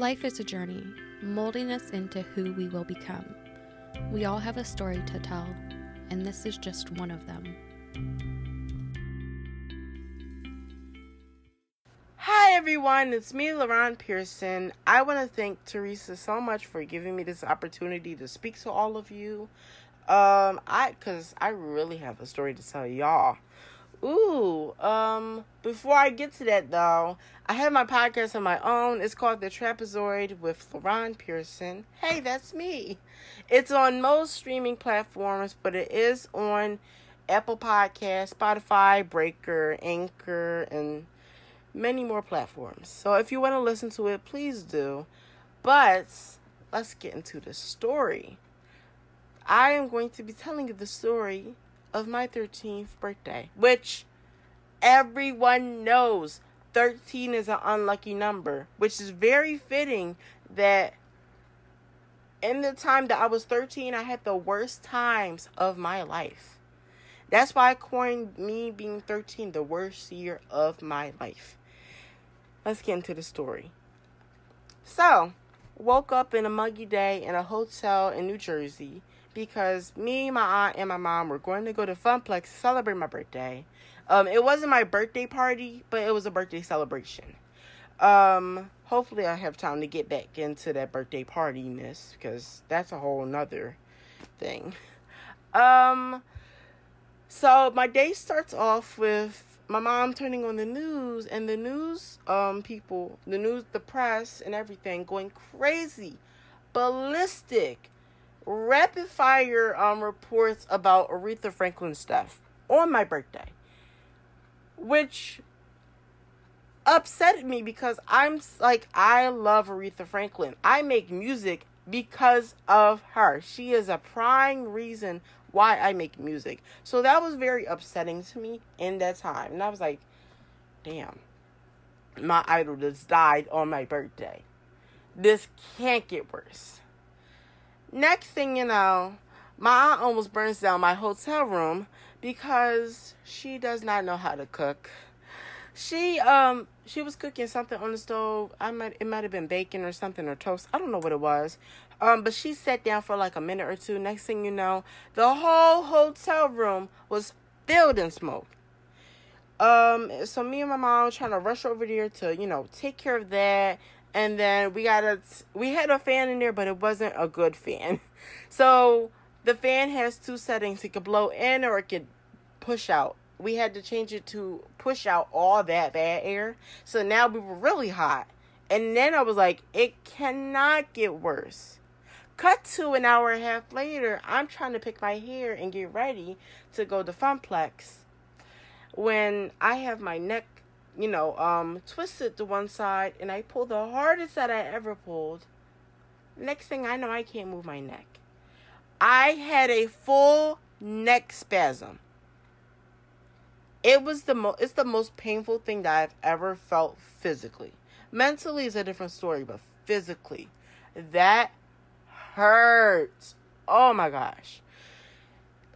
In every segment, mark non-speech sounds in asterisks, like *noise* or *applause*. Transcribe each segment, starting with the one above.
Life is a journey, molding us into who we will become. We all have a story to tell, and this is just one of them. Hi everyone, it's me, LaRon Pearson. I want to thank Teresa so much for giving me this opportunity to speak to all of you. Um, I, cause I really have a story to tell y'all. Ooh, um, before I get to that though, I have my podcast on my own. It's called The Trapezoid with LaRon Pearson. Hey, that's me. It's on most streaming platforms, but it is on Apple Podcast, Spotify, Breaker, Anchor, and many more platforms. So if you want to listen to it, please do. But let's get into the story. I am going to be telling you the story of my 13th birthday, which everyone knows 13 is an unlucky number, which is very fitting that in the time that I was 13, I had the worst times of my life. That's why I coined me being 13 the worst year of my life. Let's get into the story. So, woke up in a muggy day in a hotel in New Jersey because me, my aunt, and my mom were going to go to Funplex to celebrate my birthday. Um, it wasn't my birthday party, but it was a birthday celebration. Um, hopefully I have time to get back into that birthday partiness because that's a whole nother thing. Um, so my day starts off with my mom turning on the news and the news um people, the news, the press and everything going crazy, ballistic rapid fire um reports about Aretha Franklin stuff on my birthday, which upset me because I'm like I love Aretha Franklin. I make music because of her. She is a prime reason why I make music. So that was very upsetting to me in that time. And I was like, damn. My idol just died on my birthday. This can't get worse. Next thing you know, my aunt almost burns down my hotel room because she does not know how to cook. She um she was cooking something on the stove. I might it might have been bacon or something or toast. I don't know what it was. Um, but she sat down for like a minute or two. Next thing you know, the whole hotel room was filled in smoke. Um, so me and my mom trying to rush over there to, you know, take care of that and then we got a we had a fan in there but it wasn't a good fan. *laughs* So the fan has two settings. It could blow in or it could push out. We had to change it to push out all that bad air. So now we were really hot. And then i was like it cannot get worse. Cut to an hour and a half later i'm trying to pick my hair and get ready to go to funplex. When i have my neck you know, um, twisted to one side and I pulled the hardest that I ever pulled. Next thing I know, I can't move my neck. I had a full neck spasm. It was the most it's the most painful thing that I've ever felt physically. Mentally is a different story, but physically, that hurt. Oh my gosh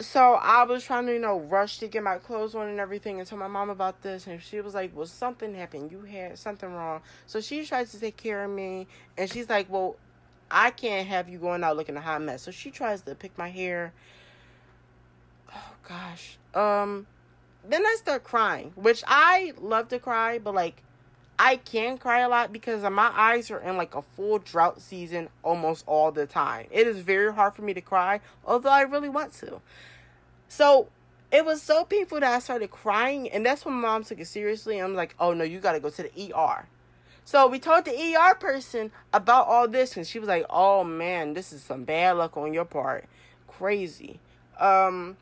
so I was trying to, you know, rush to get my clothes on and everything and tell my mom about this. And she was like, Well, something happened. You had something wrong. So she tries to take care of me. And she's like, Well, I can't have you going out looking a hot mess. So she tries to pick my hair. Oh, gosh. Um, then I start crying, which I love to cry, but like, I can cry a lot because my eyes are in like a full drought season almost all the time. It is very hard for me to cry, although I really want to. So it was so painful that I started crying, and that's when mom took it seriously. I'm like, oh no, you gotta go to the ER. So we told the ER person about all this, and she was like, oh man, this is some bad luck on your part. Crazy. Um,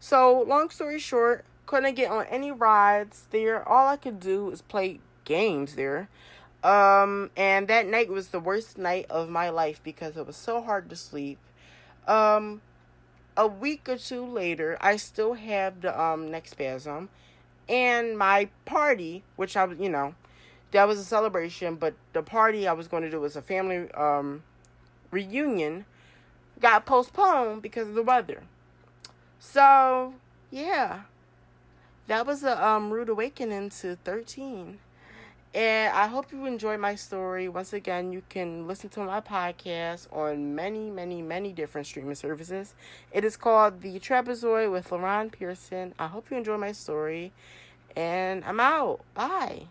so long story short, couldn't get on any rides there. All I could do is play games there. Um, and that night was the worst night of my life because it was so hard to sleep. Um, a week or two later, I still have the um neck spasm, and my party, which I was, you know, that was a celebration, but the party I was going to do was a family um reunion, got postponed because of the weather. So yeah, that was a um rude awakening to thirteen. And I hope you enjoy my story. Once again, you can listen to my podcast on many, many, many different streaming services. It is called The Trapezoid with LaRon Pearson. I hope you enjoy my story. And I'm out. Bye.